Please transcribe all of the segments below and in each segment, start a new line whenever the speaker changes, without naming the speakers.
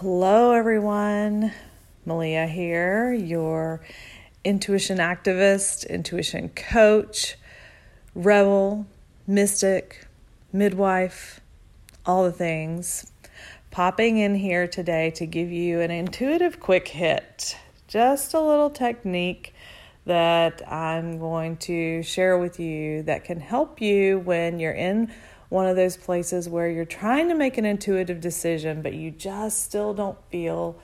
Hello, everyone. Malia here, your intuition activist, intuition coach, rebel, mystic, midwife, all the things. Popping in here today to give you an intuitive quick hit, just a little technique that I'm going to share with you that can help you when you're in one of those places where you're trying to make an intuitive decision, but you just still don't feel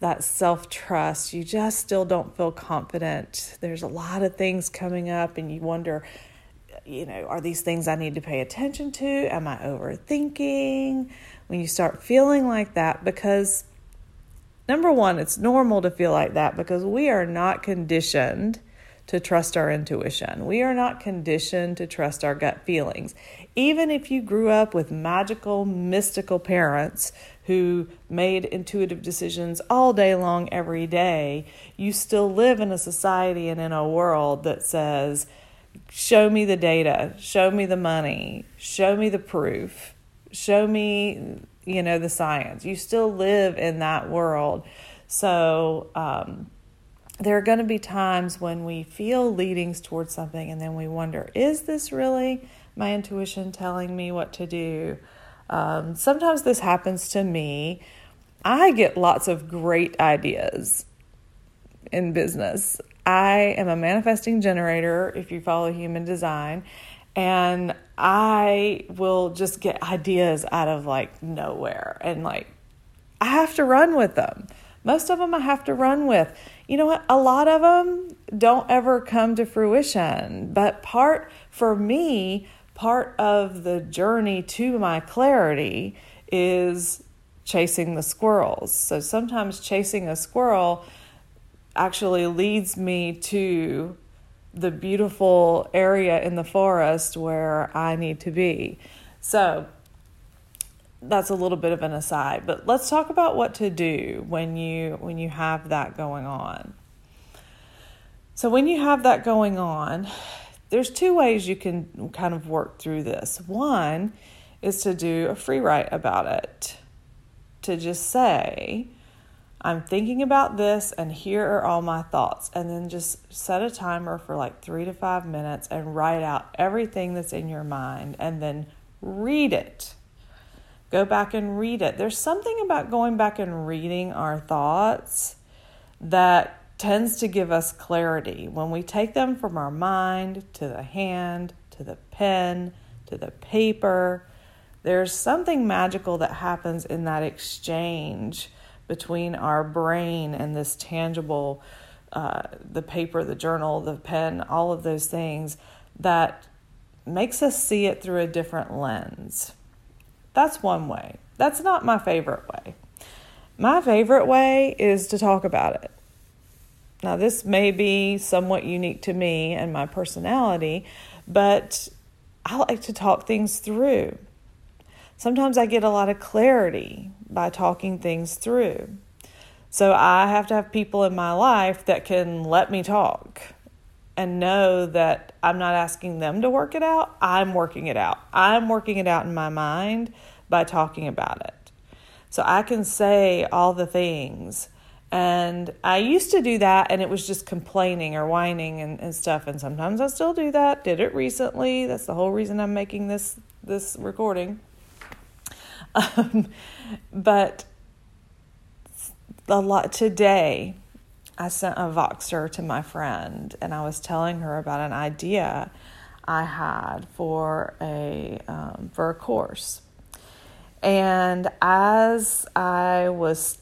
that self trust. You just still don't feel confident. There's a lot of things coming up, and you wonder, you know, are these things I need to pay attention to? Am I overthinking? When you start feeling like that, because number one, it's normal to feel like that because we are not conditioned to trust our intuition. We are not conditioned to trust our gut feelings. Even if you grew up with magical, mystical parents who made intuitive decisions all day long, every day, you still live in a society and in a world that says, Show me the data, show me the money, show me the proof, show me, you know, the science. You still live in that world. So, um, there are going to be times when we feel leadings towards something and then we wonder, is this really my intuition telling me what to do? Um, sometimes this happens to me. I get lots of great ideas in business. I am a manifesting generator, if you follow human design, and I will just get ideas out of like nowhere and like I have to run with them. Most of them I have to run with you know what? A lot of them don't ever come to fruition. But part, for me, part of the journey to my clarity is chasing the squirrels. So sometimes chasing a squirrel actually leads me to the beautiful area in the forest where I need to be. So that's a little bit of an aside, but let's talk about what to do when you when you have that going on. So when you have that going on, there's two ways you can kind of work through this. One is to do a free write about it. To just say, I'm thinking about this and here are all my thoughts. And then just set a timer for like three to five minutes and write out everything that's in your mind and then read it Go back and read it. There's something about going back and reading our thoughts that tends to give us clarity. When we take them from our mind to the hand, to the pen, to the paper, there's something magical that happens in that exchange between our brain and this tangible, uh, the paper, the journal, the pen, all of those things that makes us see it through a different lens. That's one way. That's not my favorite way. My favorite way is to talk about it. Now, this may be somewhat unique to me and my personality, but I like to talk things through. Sometimes I get a lot of clarity by talking things through. So I have to have people in my life that can let me talk and know that I'm not asking them to work it out. I'm working it out. I'm working it out in my mind by talking about it. So I can say all the things. And I used to do that and it was just complaining or whining and, and stuff. And sometimes I still do that. Did it recently. That's the whole reason I'm making this this recording. Um, but a lot today I sent a Voxer to my friend and I was telling her about an idea I had for a um, for a course. And as I was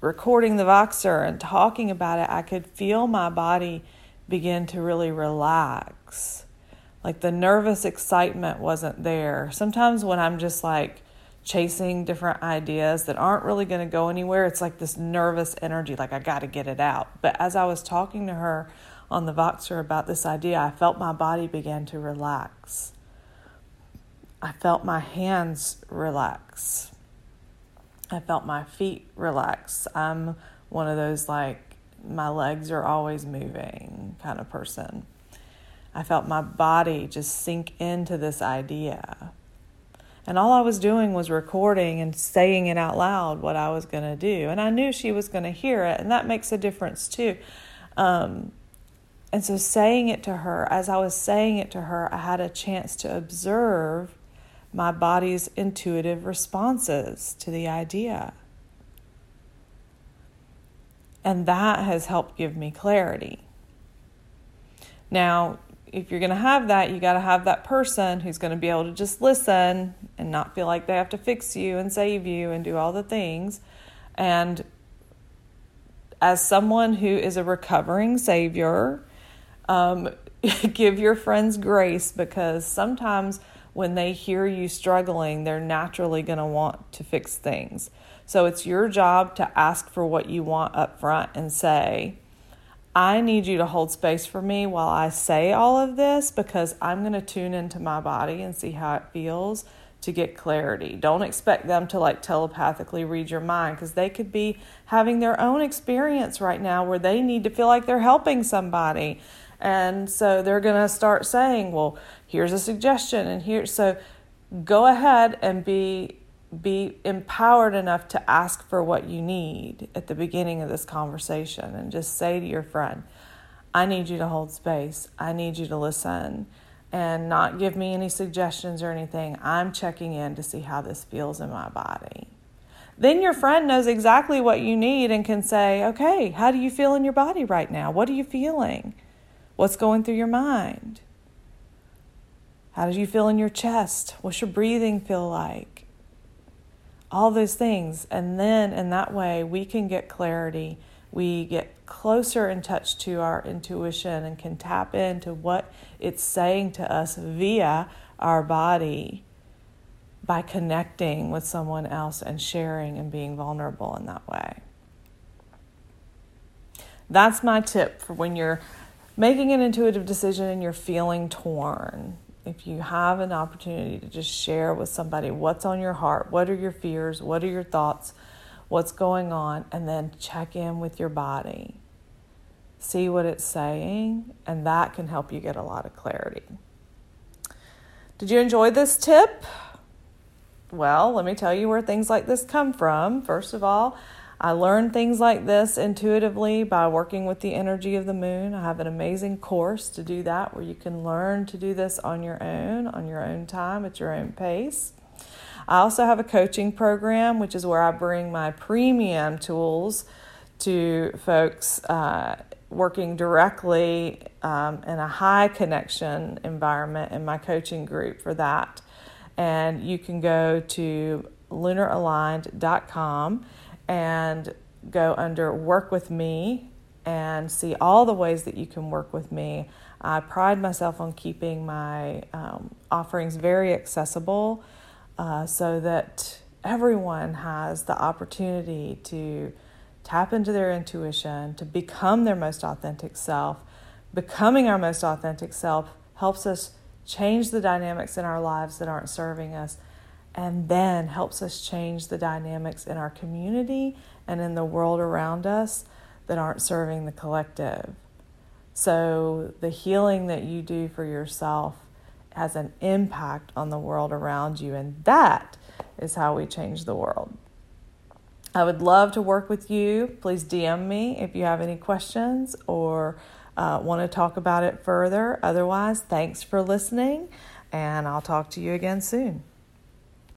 recording the Voxer and talking about it, I could feel my body begin to really relax. Like the nervous excitement wasn't there. Sometimes when I'm just like chasing different ideas that aren't really going to go anywhere. It's like this nervous energy, like I got to get it out. But as I was talking to her on the Voxer about this idea, I felt my body begin to relax. I felt my hands relax. I felt my feet relax. I'm one of those like my legs are always moving kind of person. I felt my body just sink into this idea. And all I was doing was recording and saying it out loud what I was going to do. And I knew she was going to hear it, and that makes a difference too. Um, and so, saying it to her, as I was saying it to her, I had a chance to observe my body's intuitive responses to the idea. And that has helped give me clarity. Now, if you're going to have that, you got to have that person who's going to be able to just listen and not feel like they have to fix you and save you and do all the things. And as someone who is a recovering savior, um, give your friends grace because sometimes when they hear you struggling, they're naturally going to want to fix things. So it's your job to ask for what you want up front and say, I need you to hold space for me while I say all of this because I'm going to tune into my body and see how it feels to get clarity. Don't expect them to like telepathically read your mind because they could be having their own experience right now where they need to feel like they're helping somebody. And so they're going to start saying, "Well, here's a suggestion and here so go ahead and be be empowered enough to ask for what you need at the beginning of this conversation and just say to your friend, I need you to hold space. I need you to listen and not give me any suggestions or anything. I'm checking in to see how this feels in my body. Then your friend knows exactly what you need and can say, Okay, how do you feel in your body right now? What are you feeling? What's going through your mind? How do you feel in your chest? What's your breathing feel like? All those things. And then in that way, we can get clarity. We get closer in touch to our intuition and can tap into what it's saying to us via our body by connecting with someone else and sharing and being vulnerable in that way. That's my tip for when you're making an intuitive decision and you're feeling torn if you have an opportunity to just share with somebody what's on your heart, what are your fears, what are your thoughts, what's going on, and then check in with your body. See what it's saying, and that can help you get a lot of clarity. Did you enjoy this tip? Well, let me tell you where things like this come from. First of all, I learned things like this intuitively by working with the energy of the moon. I have an amazing course to do that where you can learn to do this on your own, on your own time, at your own pace. I also have a coaching program, which is where I bring my premium tools to folks uh, working directly um, in a high connection environment in my coaching group for that. And you can go to lunaraligned.com and go under Work with Me and see all the ways that you can work with me. I pride myself on keeping my um, offerings very accessible uh, so that everyone has the opportunity to tap into their intuition, to become their most authentic self. Becoming our most authentic self helps us change the dynamics in our lives that aren't serving us and then helps us change the dynamics in our community and in the world around us that aren't serving the collective. So, the healing that you do for yourself has an impact on the world around you, and that is how we change the world. I would love to work with you. Please DM me if you have any questions or uh, want to talk about it further. Otherwise, thanks for listening, and I'll talk to you again soon.